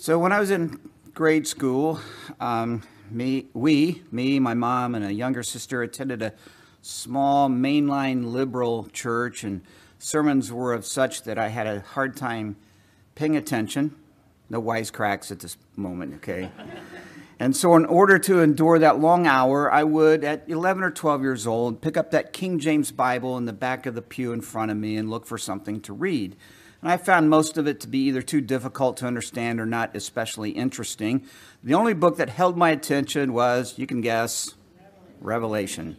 So when I was in grade school, um, me, we, me, my mom, and a younger sister attended a small mainline liberal church, and sermons were of such that I had a hard time paying attention. No wisecracks at this moment, okay? and so, in order to endure that long hour, I would, at 11 or 12 years old, pick up that King James Bible in the back of the pew in front of me and look for something to read. And I found most of it to be either too difficult to understand or not especially interesting. The only book that held my attention was, you can guess, Revelation.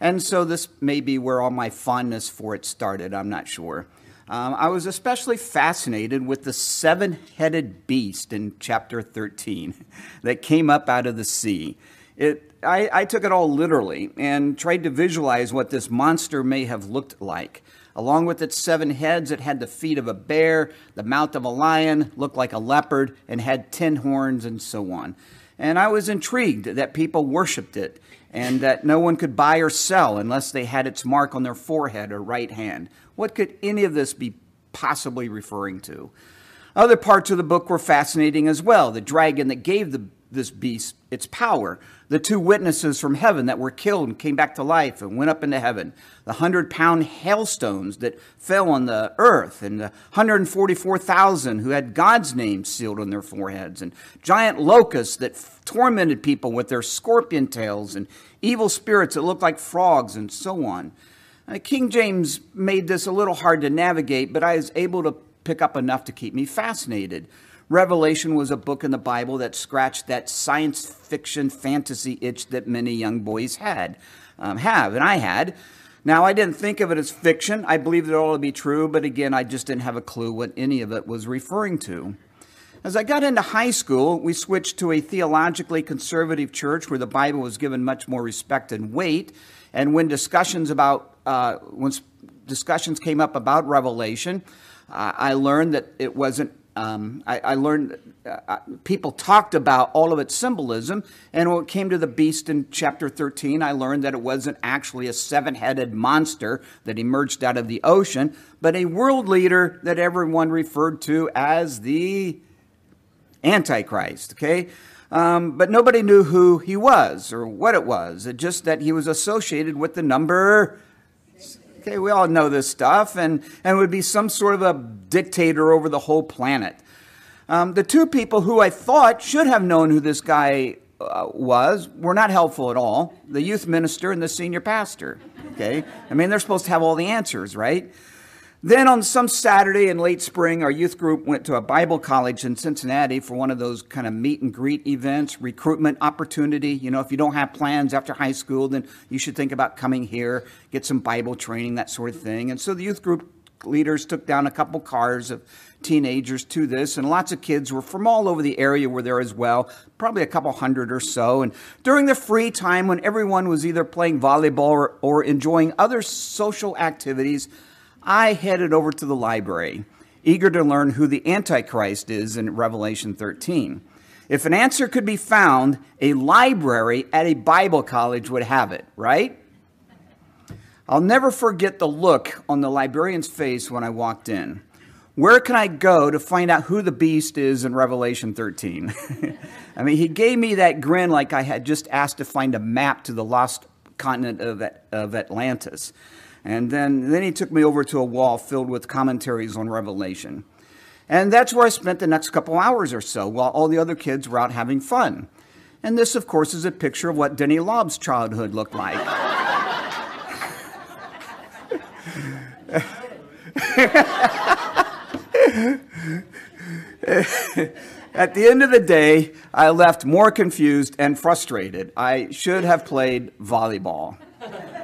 And so this may be where all my fondness for it started, I'm not sure. Um, I was especially fascinated with the seven headed beast in chapter 13 that came up out of the sea. It, I, I took it all literally and tried to visualize what this monster may have looked like. Along with its seven heads, it had the feet of a bear, the mouth of a lion, looked like a leopard, and had ten horns, and so on. And I was intrigued that people worshiped it and that no one could buy or sell unless they had its mark on their forehead or right hand. What could any of this be possibly referring to? Other parts of the book were fascinating as well. The dragon that gave the this beast its power. The two witnesses from heaven that were killed and came back to life and went up into heaven. The hundred pound hailstones that fell on the earth, and the 144,000 who had God's name sealed on their foreheads, and giant locusts that tormented people with their scorpion tails, and evil spirits that looked like frogs, and so on. Uh, King James made this a little hard to navigate, but I was able to pick up enough to keep me fascinated. Revelation was a book in the Bible that scratched that science fiction fantasy itch that many young boys had, um, have, and I had. Now, I didn't think of it as fiction. I believed it all to be true, but again, I just didn't have a clue what any of it was referring to. As I got into high school, we switched to a theologically conservative church where the Bible was given much more respect and weight. And when discussions about uh, when discussions came up about Revelation, uh, I learned that it wasn't um, I, I, learned uh, uh, people talked about all of its symbolism, and when it came to the beast in chapter 13, I learned that it wasn't actually a seven headed monster that emerged out of the ocean, but a world leader that everyone referred to as the Antichrist. Okay? Um, but nobody knew who he was or what it was, just that he was associated with the number Okay, we all know this stuff, and, and would be some sort of a dictator over the whole planet. Um, the two people who I thought should have known who this guy uh, was were not helpful at all the youth minister and the senior pastor. Okay? I mean, they're supposed to have all the answers, right? Then on some Saturday in late spring, our youth group went to a Bible college in Cincinnati for one of those kind of meet and greet events, recruitment opportunity. You know, if you don't have plans after high school, then you should think about coming here, get some Bible training, that sort of thing. And so the youth group leaders took down a couple cars of teenagers to this, and lots of kids were from all over the area were there as well, probably a couple hundred or so. And during the free time when everyone was either playing volleyball or, or enjoying other social activities, I headed over to the library, eager to learn who the Antichrist is in Revelation 13. If an answer could be found, a library at a Bible college would have it, right? I'll never forget the look on the librarian's face when I walked in. Where can I go to find out who the beast is in Revelation 13? I mean, he gave me that grin like I had just asked to find a map to the lost continent of, of Atlantis. And then, then he took me over to a wall filled with commentaries on Revelation. And that's where I spent the next couple hours or so while all the other kids were out having fun. And this, of course, is a picture of what Denny Lob's childhood looked like. At the end of the day, I left more confused and frustrated. I should have played volleyball.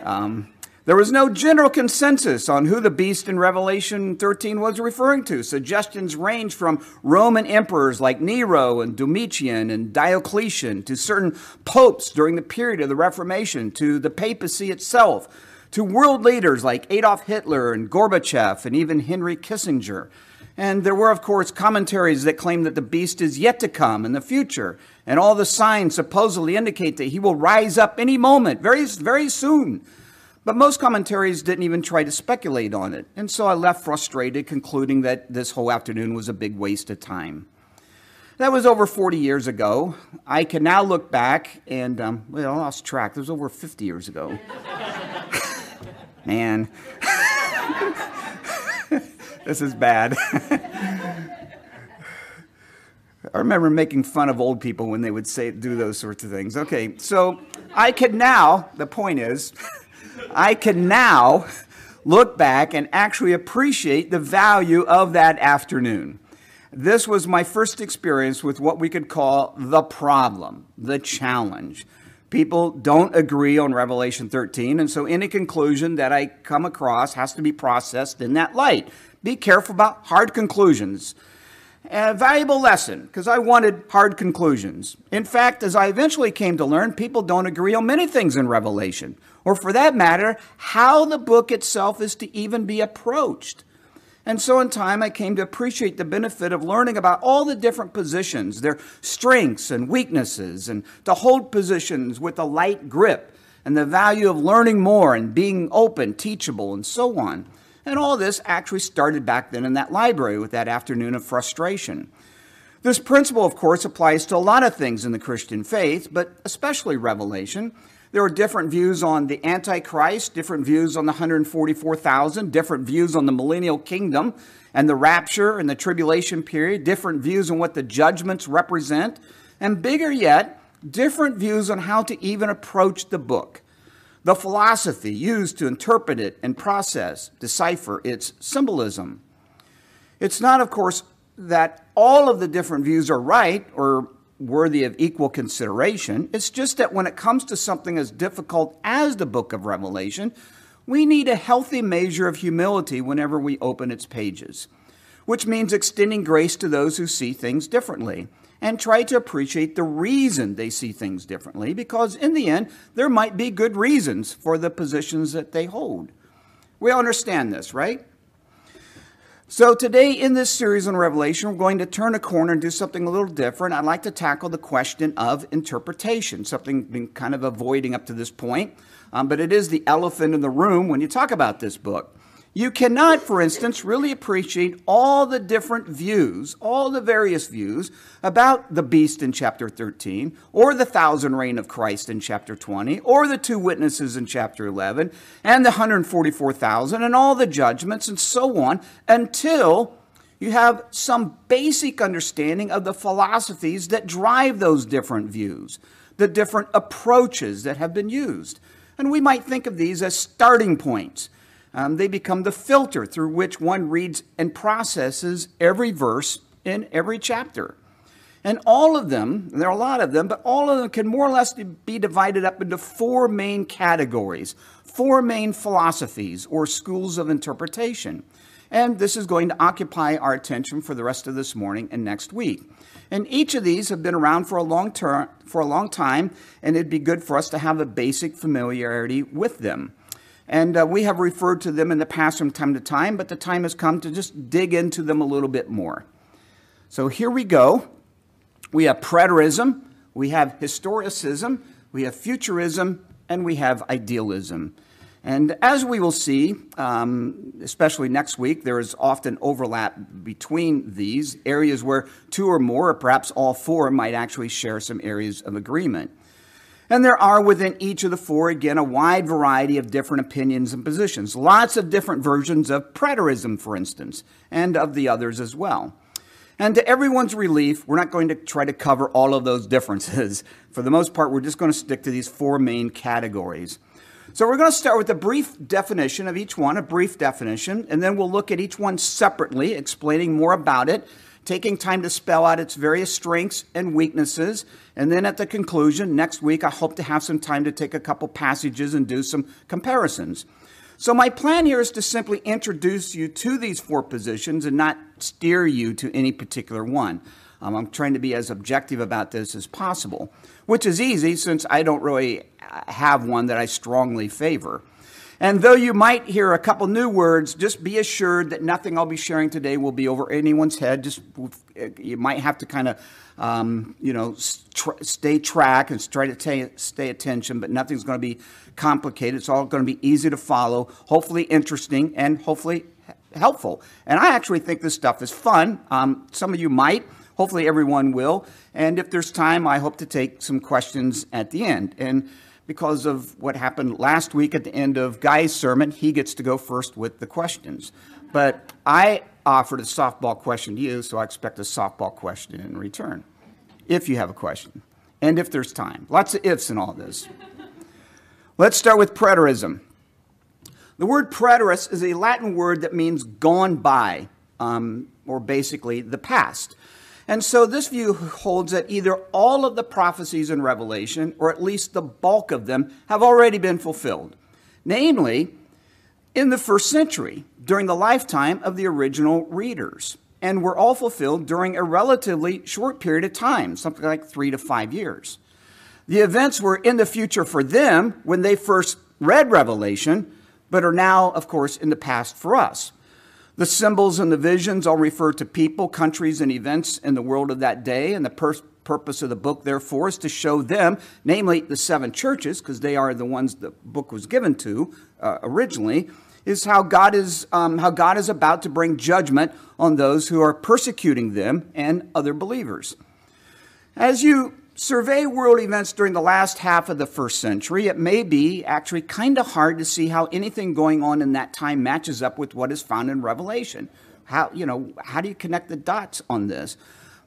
Um, there was no general consensus on who the beast in Revelation 13 was referring to. Suggestions range from Roman emperors like Nero and Domitian and Diocletian to certain popes during the period of the Reformation to the papacy itself to world leaders like Adolf Hitler and Gorbachev and even Henry Kissinger. And there were, of course, commentaries that claim that the beast is yet to come in the future, and all the signs supposedly indicate that he will rise up any moment, very, very soon. But most commentaries didn't even try to speculate on it, and so I left frustrated, concluding that this whole afternoon was a big waste of time. That was over 40 years ago. I can now look back and, um, well, I lost track. That was over 50 years ago. Man, this is bad. I remember making fun of old people when they would say do those sorts of things. Okay, so I can now, the point is, I can now look back and actually appreciate the value of that afternoon. This was my first experience with what we could call the problem, the challenge. People don't agree on Revelation 13, and so any conclusion that I come across has to be processed in that light. Be careful about hard conclusions. And a valuable lesson, because I wanted hard conclusions. In fact, as I eventually came to learn, people don't agree on many things in Revelation, or for that matter, how the book itself is to even be approached. And so, in time, I came to appreciate the benefit of learning about all the different positions, their strengths and weaknesses, and to hold positions with a light grip, and the value of learning more and being open, teachable, and so on. And all this actually started back then in that library with that afternoon of frustration. This principle, of course, applies to a lot of things in the Christian faith, but especially Revelation. There are different views on the Antichrist, different views on the 144,000, different views on the millennial kingdom and the rapture and the tribulation period, different views on what the judgments represent, and bigger yet, different views on how to even approach the book. The philosophy used to interpret it and process, decipher its symbolism. It's not, of course, that all of the different views are right or worthy of equal consideration. It's just that when it comes to something as difficult as the book of Revelation, we need a healthy measure of humility whenever we open its pages, which means extending grace to those who see things differently and try to appreciate the reason they see things differently because in the end, there might be good reasons for the positions that they hold. We understand this, right? So, today in this series on Revelation, we're going to turn a corner and do something a little different. I'd like to tackle the question of interpretation, something I've been kind of avoiding up to this point, um, but it is the elephant in the room when you talk about this book. You cannot, for instance, really appreciate all the different views, all the various views about the beast in chapter 13, or the thousand reign of Christ in chapter 20, or the two witnesses in chapter 11, and the 144,000, and all the judgments, and so on, until you have some basic understanding of the philosophies that drive those different views, the different approaches that have been used. And we might think of these as starting points um, they become the filter through which one reads and processes every verse in every chapter. And all of them, there are a lot of them, but all of them can more or less be divided up into four main categories, four main philosophies or schools of interpretation. And this is going to occupy our attention for the rest of this morning and next week. And each of these have been around for a long term, for a long time, and it'd be good for us to have a basic familiarity with them. And uh, we have referred to them in the past from time to time, but the time has come to just dig into them a little bit more. So here we go. We have preterism, we have historicism, we have futurism, and we have idealism. And as we will see, um, especially next week, there is often overlap between these areas where two or more, or perhaps all four, might actually share some areas of agreement. And there are within each of the four, again, a wide variety of different opinions and positions. Lots of different versions of preterism, for instance, and of the others as well. And to everyone's relief, we're not going to try to cover all of those differences. For the most part, we're just going to stick to these four main categories. So we're going to start with a brief definition of each one, a brief definition, and then we'll look at each one separately, explaining more about it, taking time to spell out its various strengths and weaknesses. And then at the conclusion, next week, I hope to have some time to take a couple passages and do some comparisons. So, my plan here is to simply introduce you to these four positions and not steer you to any particular one. Um, I'm trying to be as objective about this as possible, which is easy since I don't really have one that I strongly favor. And though you might hear a couple new words, just be assured that nothing I'll be sharing today will be over anyone's head. Just you might have to kind of, um, you know, tr- stay track and try to t- stay attention, but nothing's going to be complicated. It's all going to be easy to follow, hopefully interesting, and hopefully helpful. And I actually think this stuff is fun. Um, some of you might. hopefully everyone will. And if there's time, I hope to take some questions at the end. And because of what happened last week at the end of Guy's sermon, he gets to go first with the questions. But I offered a softball question to you, so I expect a softball question in return, if you have a question, and if there's time. Lots of ifs in all this. Let's start with preterism. The word preterist is a Latin word that means gone by, um, or basically the past. And so this view holds that either all of the prophecies in Revelation, or at least the bulk of them, have already been fulfilled. Namely, in the first century, during the lifetime of the original readers, and were all fulfilled during a relatively short period of time, something like three to five years. The events were in the future for them when they first read Revelation, but are now, of course, in the past for us. The symbols and the visions all refer to people, countries, and events in the world of that day, and the pur- purpose of the book, therefore, is to show them, namely the seven churches, because they are the ones the book was given to uh, originally, is how God is um, how God is about to bring judgment on those who are persecuting them and other believers. As you survey world events during the last half of the first century, it may be actually kind of hard to see how anything going on in that time matches up with what is found in Revelation. How, you know, how do you connect the dots on this?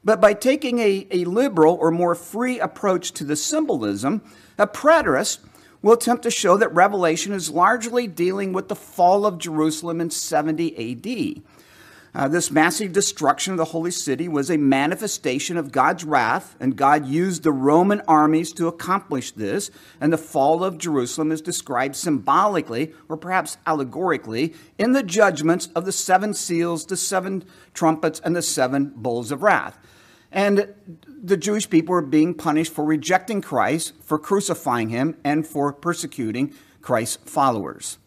But by taking a, a liberal or more free approach to the symbolism, a preterist will attempt to show that Revelation is largely dealing with the fall of Jerusalem in 70 AD. Uh, this massive destruction of the holy city was a manifestation of God's wrath, and God used the Roman armies to accomplish this. And the fall of Jerusalem is described symbolically, or perhaps allegorically, in the judgments of the seven seals, the seven trumpets, and the seven bowls of wrath. And the Jewish people are being punished for rejecting Christ, for crucifying him, and for persecuting Christ's followers.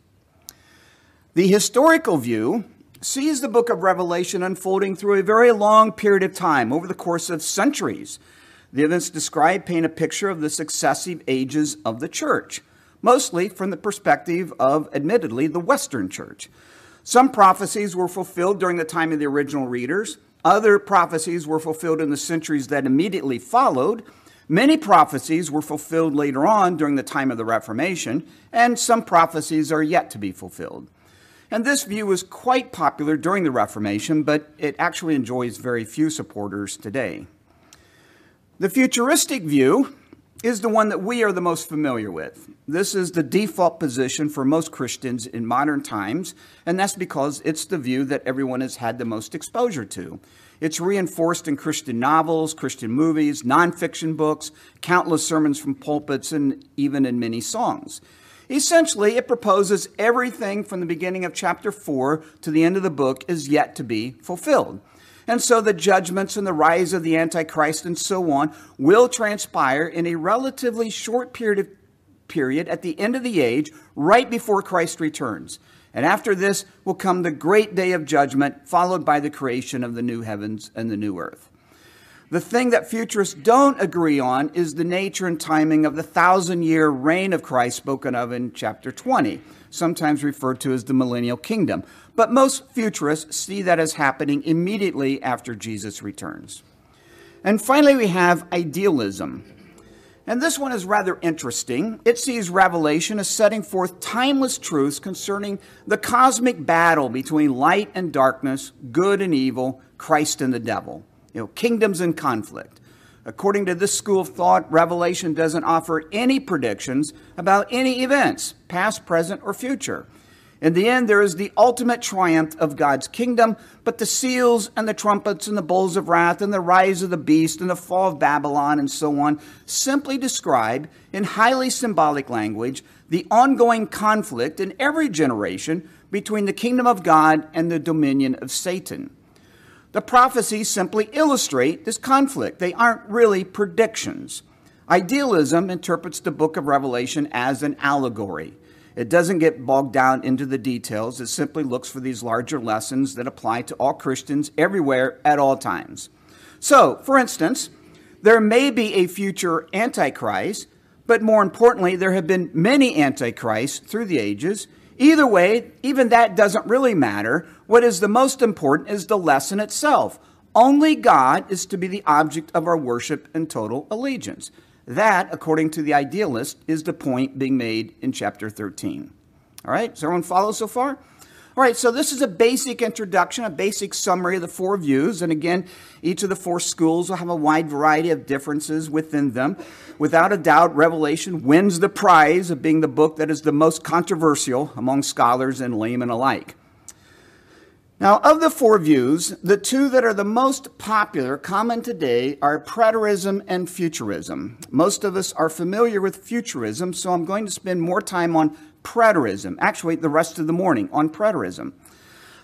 The historical view sees the book of Revelation unfolding through a very long period of time, over the course of centuries. The events described paint a picture of the successive ages of the church, mostly from the perspective of, admittedly, the Western church. Some prophecies were fulfilled during the time of the original readers. Other prophecies were fulfilled in the centuries that immediately followed. Many prophecies were fulfilled later on during the time of the Reformation, and some prophecies are yet to be fulfilled. And this view was quite popular during the Reformation, but it actually enjoys very few supporters today. The futuristic view is the one that we are the most familiar with. This is the default position for most Christians in modern times, and that's because it's the view that everyone has had the most exposure to. It's reinforced in Christian novels, Christian movies, nonfiction books, countless sermons from pulpits, and even in many songs. Essentially, it proposes everything from the beginning of chapter 4 to the end of the book is yet to be fulfilled. And so the judgments and the rise of the Antichrist and so on will transpire in a relatively short period, of, period at the end of the age, right before Christ returns. And after this will come the great day of judgment, followed by the creation of the new heavens and the new earth. The thing that futurists don't agree on is the nature and timing of the thousand year reign of Christ spoken of in chapter 20, sometimes referred to as the millennial kingdom. But most futurists see that as happening immediately after Jesus returns. And finally, we have idealism. And this one is rather interesting. It sees Revelation as setting forth timeless truths concerning the cosmic battle between light and darkness, good and evil, Christ and the devil know, kingdoms in conflict. According to this school of thought, Revelation doesn't offer any predictions about any events, past, present, or future. In the end, there is the ultimate triumph of God's kingdom, but the seals and the trumpets and the bowls of wrath and the rise of the beast and the fall of Babylon and so on simply describe, in highly symbolic language, the ongoing conflict in every generation between the kingdom of God and the dominion of Satan. The prophecies simply illustrate this conflict. They aren't really predictions. Idealism interprets the book of Revelation as an allegory. It doesn't get bogged down into the details. It simply looks for these larger lessons that apply to all Christians everywhere at all times. So, for instance, there may be a future Antichrist, but more importantly, there have been many Antichrists through the ages, Either way, even that doesn't really matter. What is the most important is the lesson itself. only God is to be the object of our worship and total allegiance. That, according to the idealist, is the point being made in chapter 13. All right, does everyone follow so far? All right, so this is a basic introduction, a basic summary of the four views. And again, each of the four schools will have a wide variety of differences within them. Without a doubt, Revelation wins the prize of being the book that is the most controversial among scholars and laymen alike. Now, of the four views, the two that are the most popular, common today, are preterism and futurism. Most of us are familiar with futurism, so I'm going to spend more time on preterism, actually, the rest of the morning on preterism.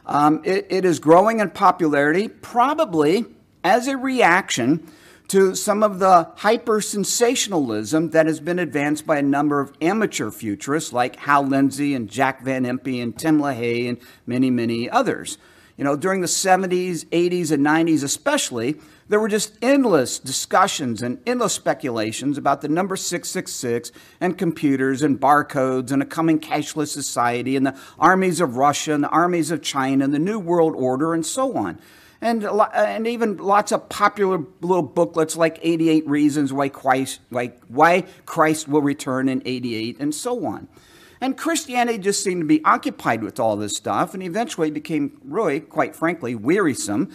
Um, it, it is growing in popularity, probably as a reaction to some of the hyper sensationalism that has been advanced by a number of amateur futurists like Hal Lindsey and Jack Van Impe and Tim LaHaye and many, many others. You know, during the 70s, 80s, and 90s especially, there were just endless discussions and endless speculations about the number 666 and computers and barcodes and a coming cashless society and the armies of Russia and the armies of China and the New World Order and so on. And, and even lots of popular little booklets like 88 Reasons Why Christ, like why Christ Will Return in 88 and so on. And Christianity just seemed to be occupied with all this stuff and eventually became really, quite frankly, wearisome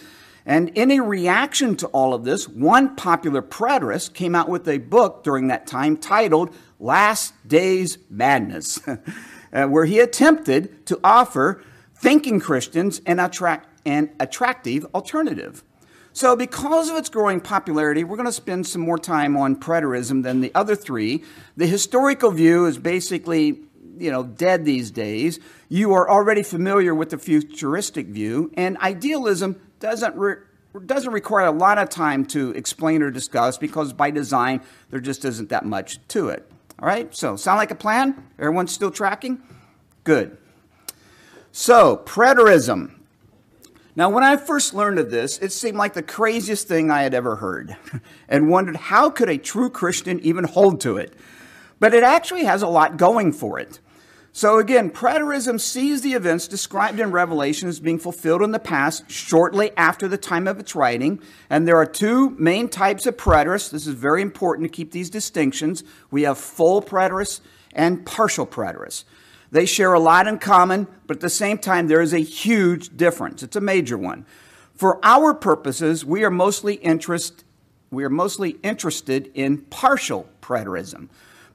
and in a reaction to all of this, one popular preterist came out with a book during that time titled Last Days Madness, uh, where he attempted to offer thinking Christians an, attract, an attractive alternative. So, because of its growing popularity, we're going to spend some more time on preterism than the other three. The historical view is basically, you know, dead these days. You are already familiar with the futuristic view, and idealism doesn't re- doesn't require a lot of time to explain or discuss because by design there just isn't that much to it. All right, so sound like a plan? Everyone's still tracking? Good. So, preterism. Now, when I first learned of this, it seemed like the craziest thing I had ever heard and wondered how could a true Christian even hold to it? But it actually has a lot going for it. So again, preterism sees the events described in Revelation as being fulfilled in the past shortly after the time of its writing. And there are two main types of preterists. This is very important to keep these distinctions. We have full preterists and partial preterists. They share a lot in common, but at the same time, there is a huge difference. It's a major one. For our purposes, we are mostly interest, we are mostly interested in partial preterism.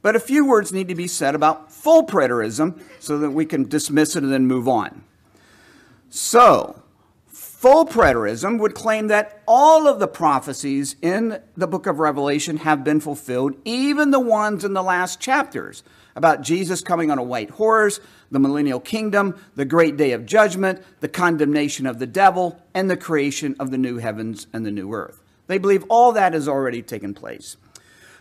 But a few words need to be said about full preterism so that we can dismiss it and then move on. So, full preterism would claim that all of the prophecies in the book of Revelation have been fulfilled, even the ones in the last chapters about Jesus coming on a white horse, the millennial kingdom, the great day of judgment, the condemnation of the devil, and the creation of the new heavens and the new earth. They believe all that has already taken place.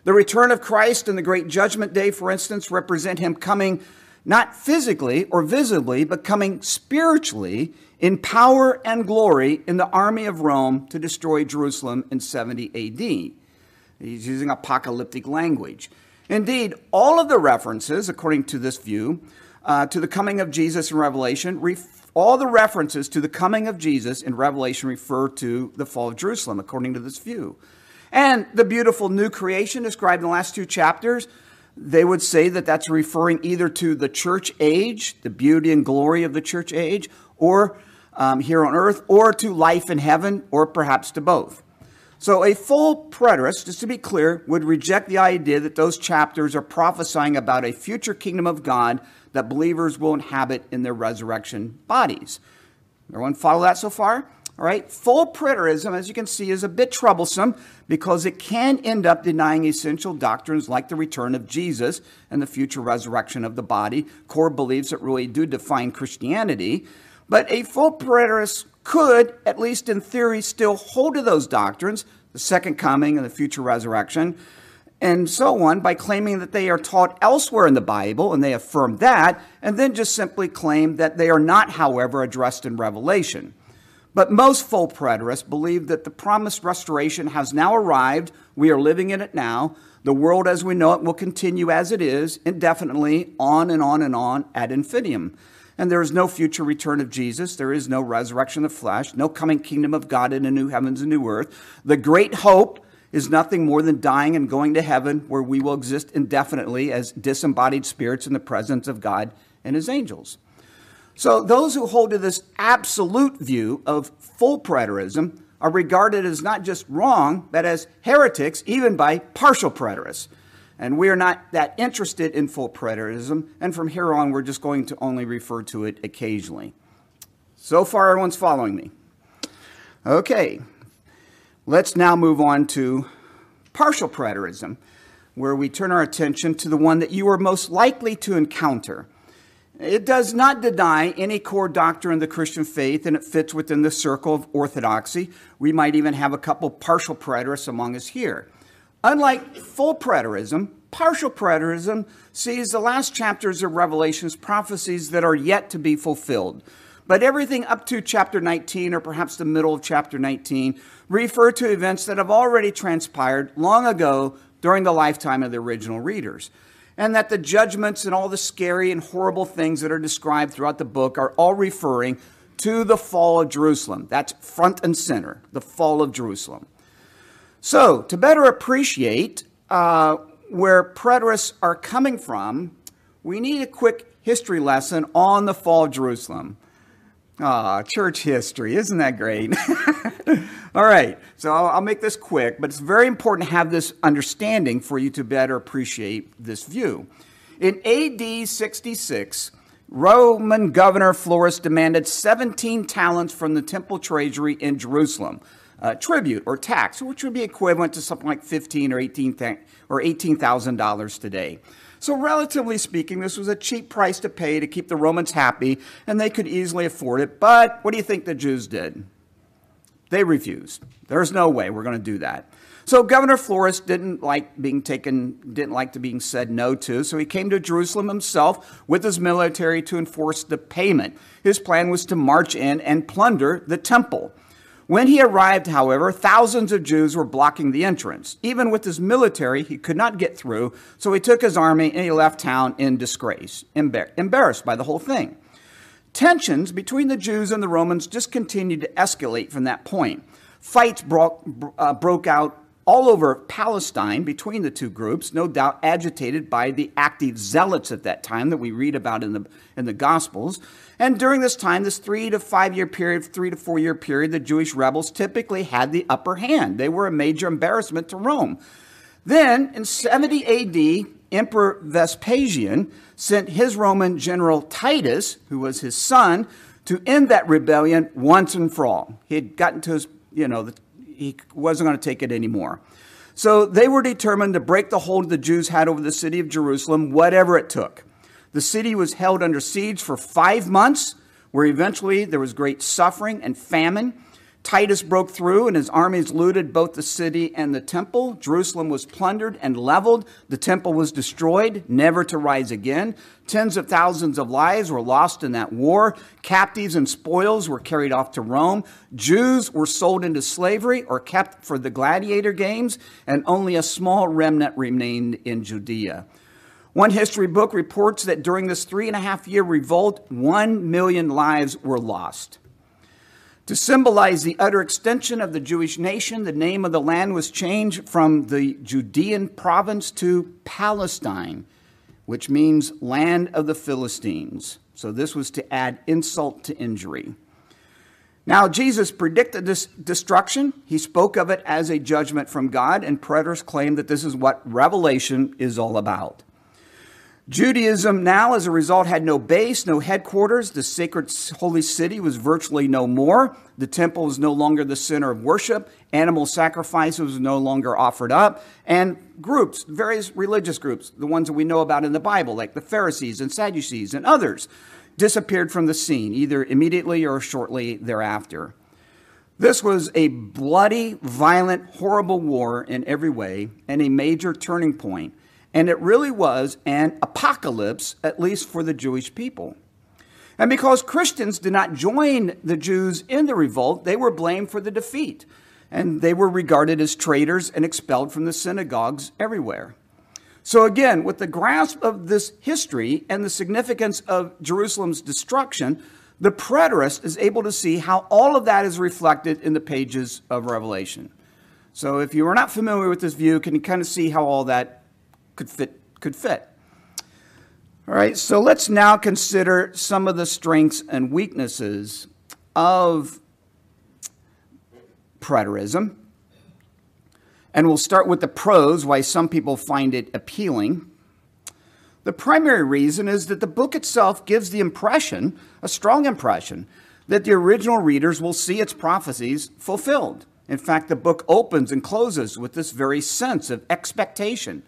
The return of Christ and the great judgment day, for instance, represent him coming not physically or visibly, but coming spiritually in power and glory in the army of Rome to destroy Jerusalem in 70 AD. He's using apocalyptic language. Indeed, all of the references, according to this view, uh, to the coming of Jesus in Revelation, all the references to the coming of Jesus in Revelation refer to the fall of Jerusalem, according to this view. And the beautiful new creation described in the last two chapters, they would say that that's referring either to the church age, the beauty and glory of the church age, or um, here on earth, or to life in heaven, or perhaps to both. So, a full preterist, just to be clear, would reject the idea that those chapters are prophesying about a future kingdom of God that believers will inhabit in their resurrection bodies. Everyone follow that so far? All right, full preterism, as you can see, is a bit troublesome because it can end up denying essential doctrines like the return of Jesus and the future resurrection of the body, core beliefs that really do define Christianity. But a full preterist could, at least in theory, still hold to those doctrines, the second coming and the future resurrection, and so on, by claiming that they are taught elsewhere in the Bible, and they affirm that, and then just simply claim that they are not, however, addressed in Revelation. But most full preterists believe that the promised restoration has now arrived. We are living in it now. The world as we know it will continue as it is indefinitely, on and on and on ad infinitum. and there is no future return of Jesus. There is no resurrection of the flesh, no coming kingdom of God in a new heavens and new earth. The great hope is nothing more than dying and going to heaven, where we will exist indefinitely as disembodied spirits in the presence of God and his angels. So, those who hold to this absolute view of full preterism are regarded as not just wrong, but as heretics, even by partial preterists. And we are not that interested in full preterism, and from here on, we're just going to only refer to it occasionally. So far, everyone's following me. Okay, let's now move on to partial preterism, where we turn our attention to the one that you are most likely to encounter. It does not deny any core doctrine of the Christian faith, and it fits within the circle of orthodoxy. We might even have a couple partial preterists among us here. Unlike full preterism, partial preterism sees the last chapters of Revelation's prophecies that are yet to be fulfilled. But everything up to chapter 19, or perhaps the middle of chapter 19, refer to events that have already transpired long ago during the lifetime of the original readers. And that the judgments and all the scary and horrible things that are described throughout the book are all referring to the fall of Jerusalem. That's front and center, the fall of Jerusalem. So, to better appreciate uh, where preterists are coming from, we need a quick history lesson on the fall of Jerusalem. Ah, church history. Isn't that great? All right, so I'll, make this quick, but it's very important to have this understanding for you to better appreciate this view. In AD 66, Roman governor Florus demanded 17 talents from the temple treasury in Jerusalem uh, tribute or tax, which would be equivalent to something like fifteen or eighteen or eighteen thousand dollars today. So, relatively speaking, this was a cheap price to pay to keep the Romans happy, and they could easily afford it. But what do you think the Jews did? They refused. There's no way we're going to do that. So Governor Florus didn't like being taken, didn't like to being said no to, so he came to Jerusalem himself with his military to enforce the payment. His plan was to march in and plunder the temple. When he arrived, however, thousands of Jews were blocking the entrance. Even with his military, he could not get through, so he took his army and he left town in disgrace, embarrassed by the whole thing. Tensions between the Jews and the Romans just continued to escalate from that point. Fights broke, uh, broke out all over Palestine between the two groups, no doubt agitated by the active zealots at that time that we read about in the, in the Gospels. And during this time, this three to five year period, three to four year period, the Jewish rebels typically had the upper hand. They were a major embarrassment to Rome. Then, in 70 AD, Emperor Vespasian sent his Roman general Titus, who was his son, to end that rebellion once and for all. He had gotten to his, you know, he wasn't going to take it anymore. So they were determined to break the hold the Jews had over the city of Jerusalem, whatever it took. The city was held under siege for five months, where eventually there was great suffering and famine. Titus broke through and his armies looted both the city and the temple. Jerusalem was plundered and leveled. The temple was destroyed, never to rise again. Tens of thousands of lives were lost in that war. Captives and spoils were carried off to Rome. Jews were sold into slavery or kept for the gladiator games, and only a small remnant remained in Judea. One history book reports that during this three and a half year revolt, one million lives were lost. To symbolize the utter extension of the Jewish nation, the name of the land was changed from the Judean province to Palestine, which means land of the Philistines. So this was to add insult to injury. Now, Jesus predicted this destruction. He spoke of it as a judgment from God, and preterists claim that this is what Revelation is all about. Judaism now, as a result, had no base, no headquarters. The sacred holy city was virtually no more. The temple was no longer the center of worship. Animal sacrifices was no longer offered up. And groups, various religious groups, the ones that we know about in the Bible, like the Pharisees and Sadducees and others, disappeared from the scene, either immediately or shortly thereafter. This was a bloody, violent, horrible war in every way and a major turning point and it really was an apocalypse, at least for the Jewish people. And because Christians did not join the Jews in the revolt, they were blamed for the defeat. And they were regarded as traitors and expelled from the synagogues everywhere. So, again, with the grasp of this history and the significance of Jerusalem's destruction, the preterist is able to see how all of that is reflected in the pages of Revelation. So, if you are not familiar with this view, can you kind of see how all that could fit? Could fit? All right, so let's now consider some of the strengths and weaknesses of preterism. And we'll start with the pros, why some people find it appealing. The primary reason is that the book itself gives the impression, a strong impression, that the original readers will see its prophecies fulfilled. In fact, the book opens and closes with this very sense of expectation.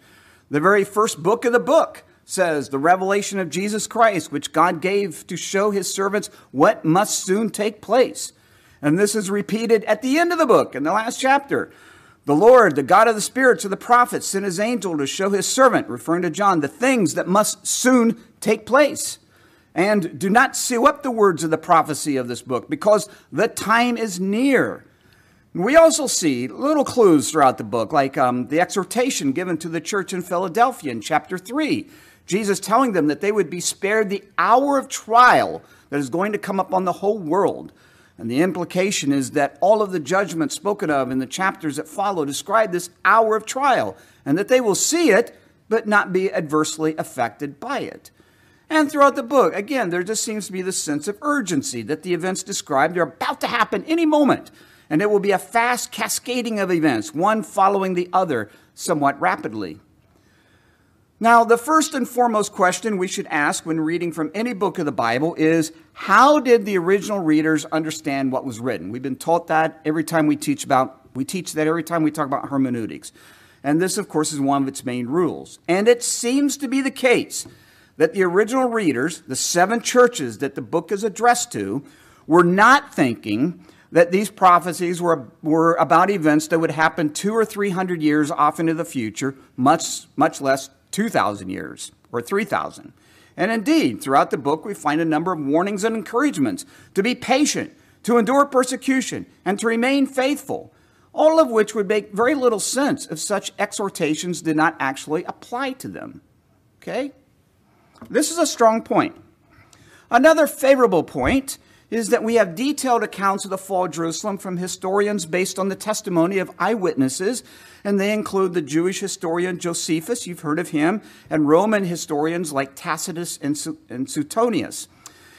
The very first book of the book says, The revelation of Jesus Christ, which God gave to show his servants what must soon take place. And this is repeated at the end of the book, in the last chapter. The Lord, the God of the spirits of the prophets, sent his angel to show his servant, referring to John, the things that must soon take place. And do not sew up the words of the prophecy of this book, because the time is near. We also see little clues throughout the book, like um, the exhortation given to the church in Philadelphia in chapter 3. Jesus telling them that they would be spared the hour of trial that is going to come upon the whole world. And the implication is that all of the judgments spoken of in the chapters that follow describe this hour of trial, and that they will see it, but not be adversely affected by it. And throughout the book, again, there just seems to be this sense of urgency that the events described are about to happen any moment. And it will be a fast cascading of events, one following the other somewhat rapidly. Now, the first and foremost question we should ask when reading from any book of the Bible is how did the original readers understand what was written? We've been taught that every time we teach about we teach that every time we talk about hermeneutics. And this of course is one of its main rules. And it seems to be the case that the original readers, the seven churches that the book is addressed to, were not thinking that these prophecies were, were about events that would happen two or three hundred years off into the future, much, much less 2,000 years or 3,000. And indeed, throughout the book, we find a number of warnings and encouragements to be patient, to endure persecution, and to remain faithful, all of which would make very little sense if such exhortations did not actually apply to them. Okay? This is a strong point. Another favorable point is that we have detailed accounts of the fall of Jerusalem from historians based on the testimony of eyewitnesses, and they include the Jewish historian Josephus, you've heard of him, and Roman historians like Tacitus and, Suetonius.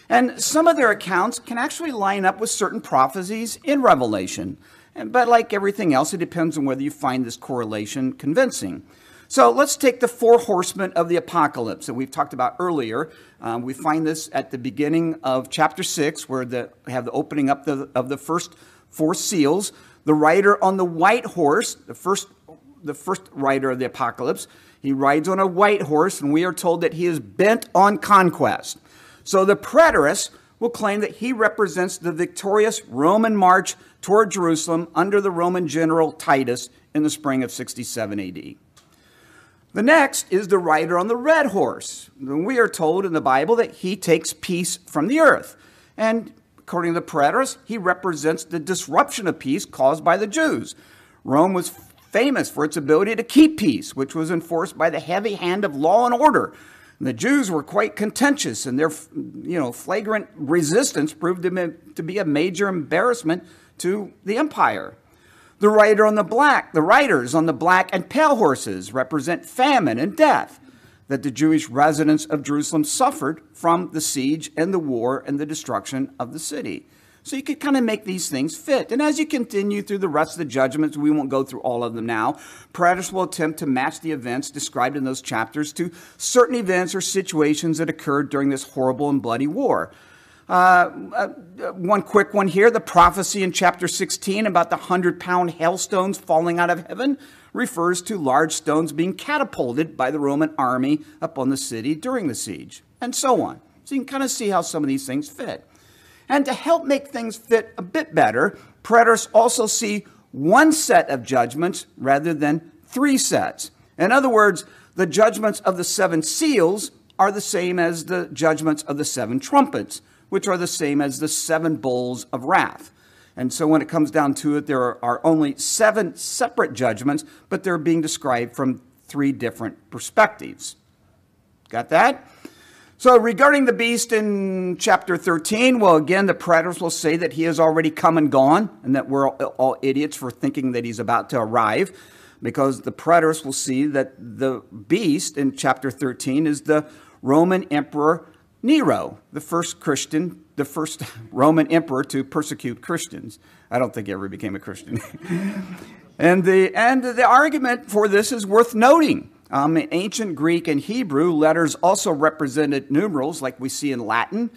And some of their accounts can actually line up with certain prophecies in Revelation. But like everything else, it depends on whether you find this correlation convincing. So let's take the four horsemen of the apocalypse that we've talked about earlier. Um, we find this at the beginning of chapter 6, where the, we have the opening up the, of the first four seals. The rider on the white horse, the first, the first rider of the apocalypse, he rides on a white horse, and we are told that he is bent on conquest. So the preterist will claim that he represents the victorious Roman march toward Jerusalem under the Roman general Titus in the spring of 67 AD. The next is the rider on the red horse. We are told in the Bible that he takes peace from the earth. And according to the preterists, he represents the disruption of peace caused by the Jews. Rome was famous for its ability to keep peace, which was enforced by the heavy hand of law and order. And the Jews were quite contentious, and their you know, flagrant resistance proved to be a major embarrassment to the empire. The rider on the black, the riders on the black and pale horses represent famine and death that the Jewish residents of Jerusalem suffered from the siege and the war and the destruction of the city. So you could kind of make these things fit. And as you continue through the rest of the judgments, we won't go through all of them now, preterists will attempt to match the events described in those chapters to certain events or situations that occurred during this horrible and bloody war. Uh, uh, one quick one here the prophecy in chapter 16 about the 100 pound hailstones falling out of heaven refers to large stones being catapulted by the Roman army upon the city during the siege, and so on. So you can kind of see how some of these things fit. And to help make things fit a bit better, preterists also see one set of judgments rather than three sets. In other words, the judgments of the seven seals are the same as the judgments of the seven trumpets which are the same as the seven bowls of wrath. And so when it comes down to it, there are only seven separate judgments, but they're being described from three different perspectives. Got that? So, regarding the beast in chapter 13, well, again, the preterists will say that he has already come and gone, and that we're all idiots for thinking that he's about to arrive, because the preterists will see that the beast in chapter 13 is the Roman Emperor Nero, the first Christian, the first Roman emperor to persecute Christians. I don't think he ever became a Christian. and, the, and the argument for this is worth noting. Um, in ancient Greek and Hebrew, letters also represented numerals like we see in Latin.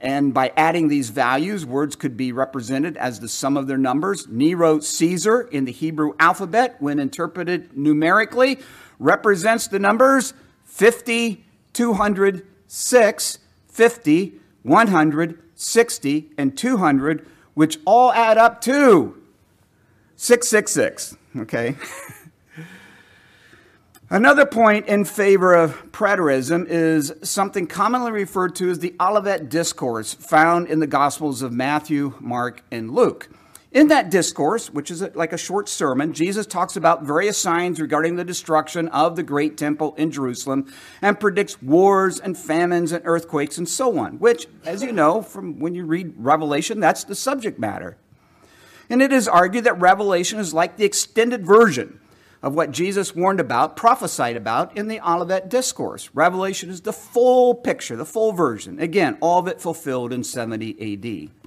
And by adding these values, words could be represented as the sum of their numbers. Nero Caesar in the Hebrew alphabet, when interpreted numerically, represents the numbers 50, 200, 6, 50, 100, 60, and 200, which all add up to 666. Okay? Another point in favor of preterism is something commonly referred to as the Olivet Discourse, found in the Gospels of Matthew, Mark, and Luke. In that discourse, which is like a short sermon, Jesus talks about various signs regarding the destruction of the great temple in Jerusalem and predicts wars and famines and earthquakes and so on, which, as you know from when you read Revelation, that's the subject matter. And it is argued that Revelation is like the extended version of what Jesus warned about, prophesied about in the Olivet Discourse. Revelation is the full picture, the full version. Again, all of it fulfilled in 70 AD.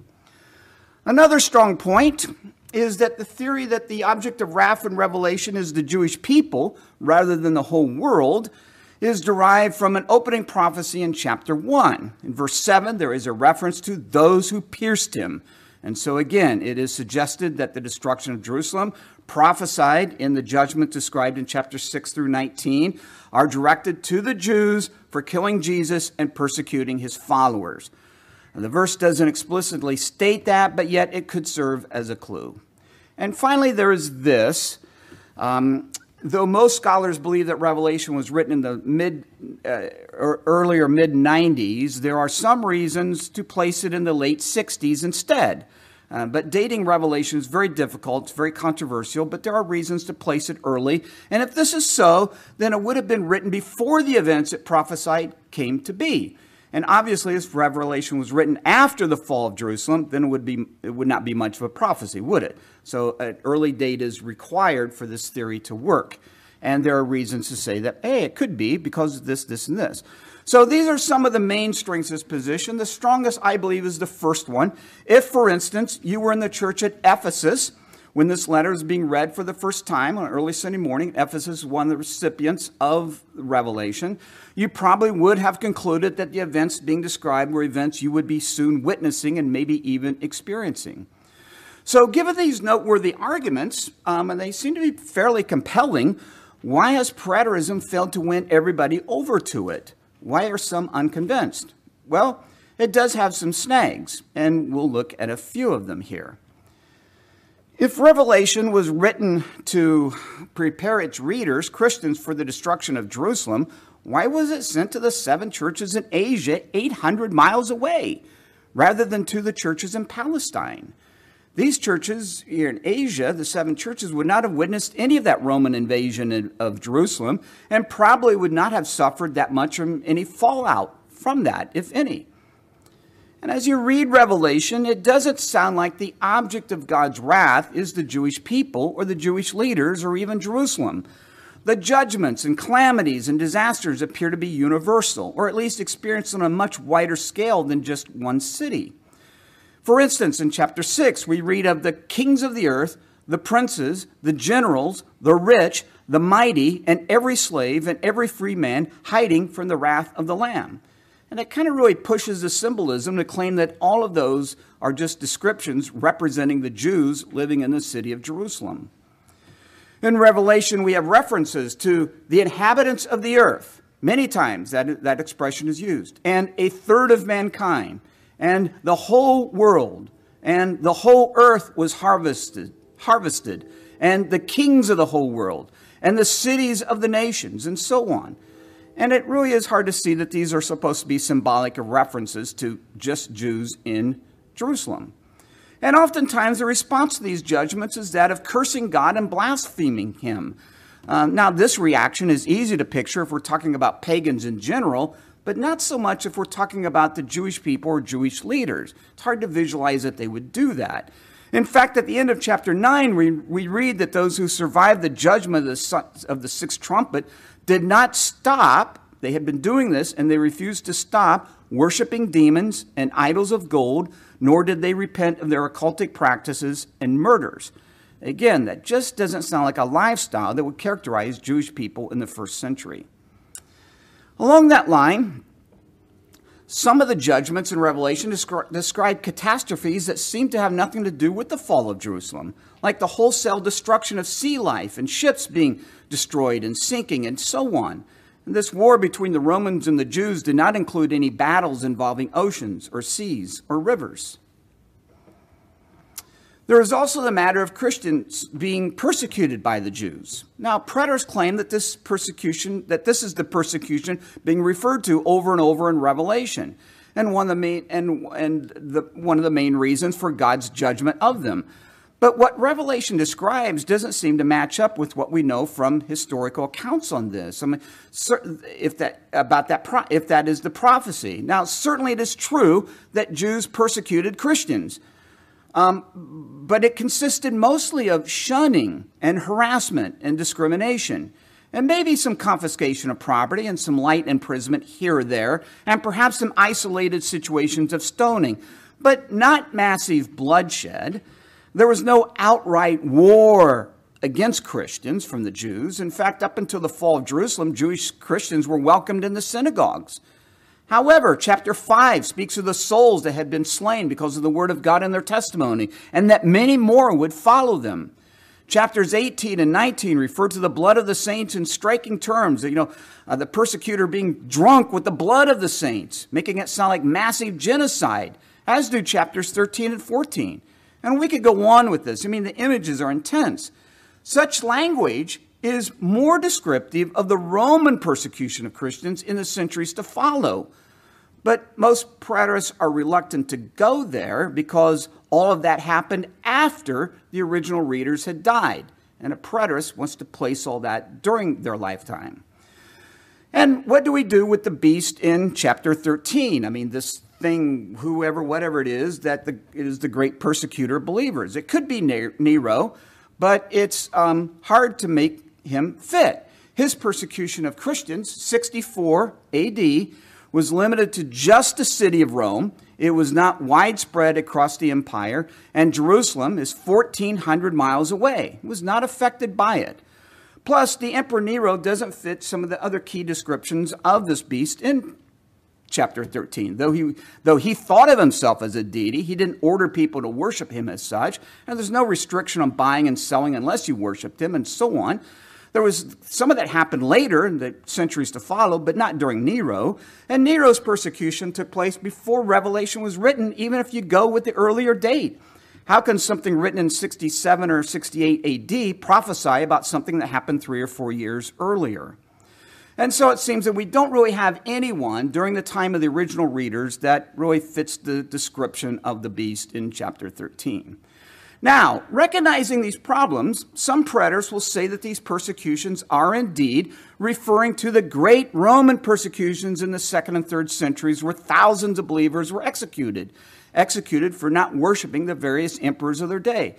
Another strong point is that the theory that the object of wrath and Revelation is the Jewish people rather than the whole world is derived from an opening prophecy in chapter 1. In verse 7, there is a reference to those who pierced him. And so, again, it is suggested that the destruction of Jerusalem prophesied in the judgment described in chapter 6 through 19 are directed to the Jews for killing Jesus and persecuting his followers. The verse doesn't explicitly state that, but yet it could serve as a clue. And finally, there is this. Um, though most scholars believe that Revelation was written in the mid uh, or earlier mid 90s, there are some reasons to place it in the late 60s instead. Uh, but dating Revelation is very difficult, it's very controversial, but there are reasons to place it early. And if this is so, then it would have been written before the events it prophesied came to be. And obviously, if Revelation was written after the fall of Jerusalem, then it would, be, it would not be much of a prophecy, would it? So an early date is required for this theory to work. And there are reasons to say that, hey, it could be because of this, this, and this. So these are some of the main strengths of this position. The strongest, I believe, is the first one. If, for instance, you were in the church at Ephesus when this letter is being read for the first time on early Sunday morning, Ephesus one of the recipients of Revelation, you probably would have concluded that the events being described were events you would be soon witnessing and maybe even experiencing. So, given these noteworthy arguments, um, and they seem to be fairly compelling, why has preterism failed to win everybody over to it? Why are some unconvinced? Well, it does have some snags, and we'll look at a few of them here. If Revelation was written to prepare its readers, Christians, for the destruction of Jerusalem, why was it sent to the seven churches in Asia 800 miles away rather than to the churches in Palestine? These churches here in Asia, the seven churches, would not have witnessed any of that Roman invasion of Jerusalem and probably would not have suffered that much from any fallout from that, if any. And as you read Revelation, it doesn't sound like the object of God's wrath is the Jewish people or the Jewish leaders or even Jerusalem. The judgments and calamities and disasters appear to be universal, or at least experienced on a much wider scale than just one city. For instance, in chapter 6, we read of the kings of the earth, the princes, the generals, the rich, the mighty, and every slave and every free man hiding from the wrath of the Lamb. And it kind of really pushes the symbolism to claim that all of those are just descriptions representing the Jews living in the city of Jerusalem. In Revelation, we have references to the inhabitants of the earth. Many times that, that expression is used. And a third of mankind and the whole world and the whole earth was harvested, harvested, and the kings of the whole world, and the cities of the nations, and so on. And it really is hard to see that these are supposed to be symbolic of references to just Jews in Jerusalem. And oftentimes the response to these judgments is that of cursing God and blaspheming Him. Um, now, this reaction is easy to picture if we're talking about pagans in general, but not so much if we're talking about the Jewish people or Jewish leaders. It's hard to visualize that they would do that. In fact, at the end of chapter 9, we, we read that those who survived the judgment of the, of the sixth trumpet did not stop. They had been doing this and they refused to stop worshiping demons and idols of gold, nor did they repent of their occultic practices and murders. Again, that just doesn't sound like a lifestyle that would characterize Jewish people in the first century. Along that line, some of the judgments in Revelation descri- describe catastrophes that seem to have nothing to do with the fall of Jerusalem, like the wholesale destruction of sea life and ships being destroyed and sinking and so on. And this war between the Romans and the Jews did not include any battles involving oceans or seas or rivers. There is also the matter of Christians being persecuted by the Jews. Now, preterists claim that this persecution, that this is the persecution being referred to over and over in Revelation, and one of the main and and the one of the main reasons for God's judgment of them. But what Revelation describes doesn't seem to match up with what we know from historical accounts on this. I mean, if that about that if that is the prophecy. Now, certainly it is true that Jews persecuted Christians. Um, but it consisted mostly of shunning and harassment and discrimination, and maybe some confiscation of property and some light imprisonment here or there, and perhaps some isolated situations of stoning, but not massive bloodshed. There was no outright war against Christians from the Jews. In fact, up until the fall of Jerusalem, Jewish Christians were welcomed in the synagogues. However, chapter 5 speaks of the souls that had been slain because of the word of God and their testimony, and that many more would follow them. Chapters 18 and 19 refer to the blood of the saints in striking terms, you know, uh, the persecutor being drunk with the blood of the saints, making it sound like massive genocide, as do chapters 13 and 14. And we could go on with this. I mean, the images are intense. Such language is more descriptive of the Roman persecution of Christians in the centuries to follow. But most preterists are reluctant to go there because all of that happened after the original readers had died. And a preterist wants to place all that during their lifetime. And what do we do with the beast in chapter 13? I mean, this thing, whoever, whatever it is, that the, the great persecutor of believers. It could be Nero, but it's um, hard to make him fit. His persecution of Christians, 64 AD, was limited to just the city of Rome. It was not widespread across the empire, and Jerusalem is 1,400 miles away. It was not affected by it. Plus, the Emperor Nero doesn't fit some of the other key descriptions of this beast in chapter 13. Though he, though he thought of himself as a deity, he didn't order people to worship him as such, and there's no restriction on buying and selling unless you worshiped him, and so on. There was some of that happened later in the centuries to follow, but not during Nero. And Nero's persecution took place before Revelation was written, even if you go with the earlier date. How can something written in 67 or 68 AD prophesy about something that happened three or four years earlier? And so it seems that we don't really have anyone during the time of the original readers that really fits the description of the beast in chapter 13. Now, recognizing these problems, some preterists will say that these persecutions are indeed referring to the great Roman persecutions in the second and third centuries where thousands of believers were executed, executed for not worshiping the various emperors of their day.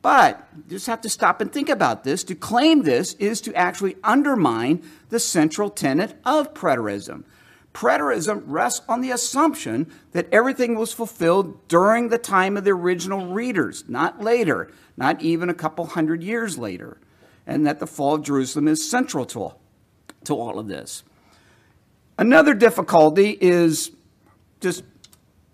But you just have to stop and think about this. To claim this is to actually undermine the central tenet of preterism. Preterism rests on the assumption that everything was fulfilled during the time of the original readers, not later, not even a couple hundred years later, and that the fall of Jerusalem is central to, to all of this. Another difficulty is just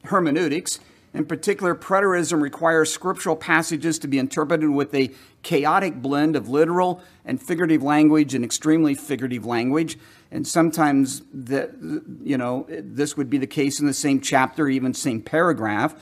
hermeneutics. In particular, preterism requires scriptural passages to be interpreted with a chaotic blend of literal and figurative language and extremely figurative language and sometimes you know this would be the case in the same chapter even same paragraph.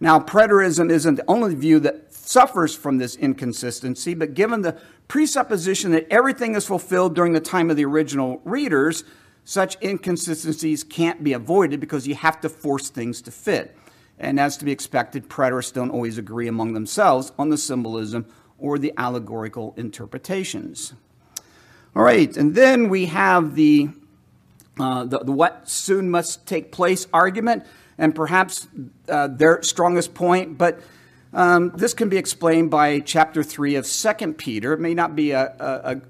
Now preterism isn't the only view that suffers from this inconsistency but given the presupposition that everything is fulfilled during the time of the original readers such inconsistencies can't be avoided because you have to force things to fit. And as to be expected preterists don't always agree among themselves on the symbolism or the allegorical interpretations All right, and then we have the, uh, the, the, what soon must take place argument, and perhaps uh, their strongest point, but um, this can be explained by chapter 3 of 2 Peter. It may not be a, a, a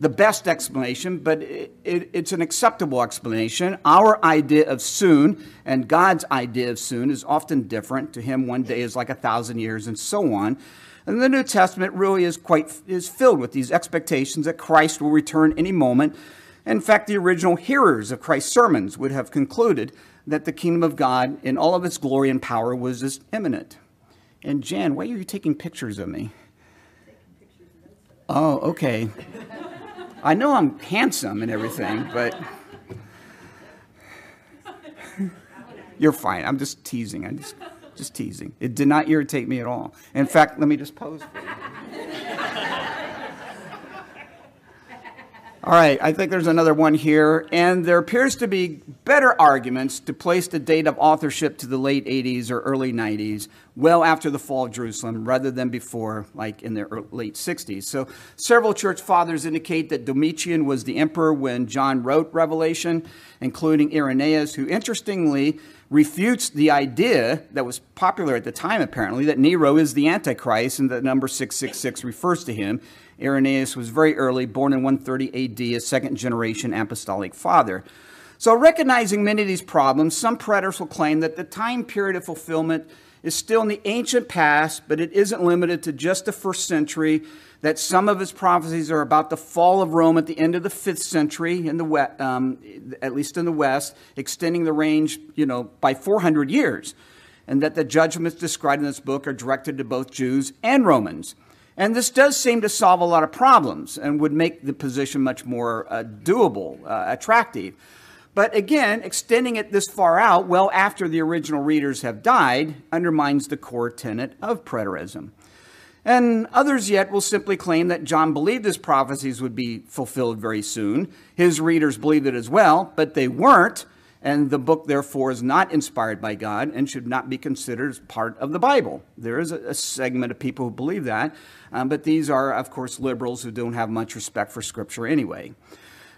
the best explanation, but it, it, it's an acceptable explanation. Our idea of soon and God's idea of soon is often different. To him, one day is like a thousand years, and so on. And the New Testament really is quite is filled with these expectations that Christ will return any moment. In fact, the original hearers of Christ's sermons would have concluded that the kingdom of God in all of its glory and power was as imminent. And Jan, why are you taking pictures of me? Oh, okay. I know I'm handsome and everything, but you're fine. I'm just teasing. I'm just, just teasing. It did not irritate me at all. In fact, let me just pose for you. All right, I think there's another one here, and there appears to be better arguments to place the date of authorship to the late 80s or early 90s, well after the fall of Jerusalem, rather than before, like in the late 60s. So, several church fathers indicate that Domitian was the emperor when John wrote Revelation, including Irenaeus, who interestingly refutes the idea that was popular at the time, apparently, that Nero is the Antichrist and that number 666 refers to him. Irenaeus was very early, born in 130 AD, a second generation apostolic father. So, recognizing many of these problems, some preterists will claim that the time period of fulfillment is still in the ancient past, but it isn't limited to just the first century. That some of his prophecies are about the fall of Rome at the end of the fifth century, in the west, um, at least in the West, extending the range, you know, by 400 years, and that the judgments described in this book are directed to both Jews and Romans. And this does seem to solve a lot of problems and would make the position much more uh, doable, uh, attractive. But again, extending it this far out, well after the original readers have died, undermines the core tenet of preterism. And others yet will simply claim that John believed his prophecies would be fulfilled very soon. His readers believed it as well, but they weren't, and the book, therefore, is not inspired by God and should not be considered as part of the Bible. There is a, segment of people who believe that, um, but these are, of course, liberals who don't have much respect for Scripture anyway.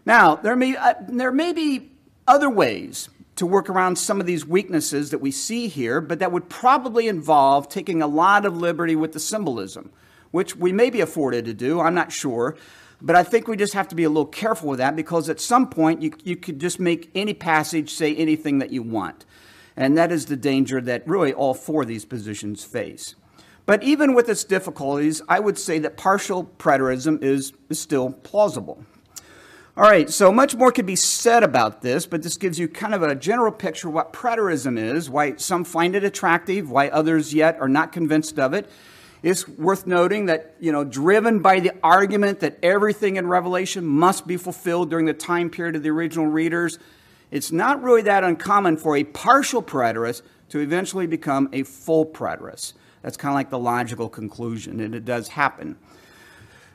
Now, there may, uh, there may be other ways to work around some of these weaknesses that we see here, but that would probably involve taking a lot of liberty with the symbolism, which we may be afforded to do, I'm not sure. But I think we just have to be a little careful with that because at some point you, you could just make any passage say anything that you want. And that is the danger that really all four of these positions face. But even with its difficulties, I would say that partial preterism is, is still plausible. All right, so much more could be said about this, but this gives you kind of a general picture of what preterism is, why some find it attractive, why others yet are not convinced of it, it's worth noting that, you know, driven by the argument that everything in Revelation must be fulfilled during the time period of the original readers, it's not really that uncommon for a partial preterist to eventually become a full preterist. That's kind of like the logical conclusion, and it does happen.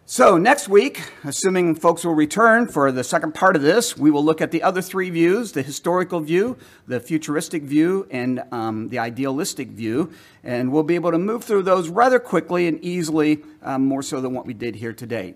So, next week, assuming folks will return for the second part of this, we will look at the other three views the historical view, the futuristic view, and um, the idealistic view. And we'll be able to move through those rather quickly and easily, um, more so than what we did here today.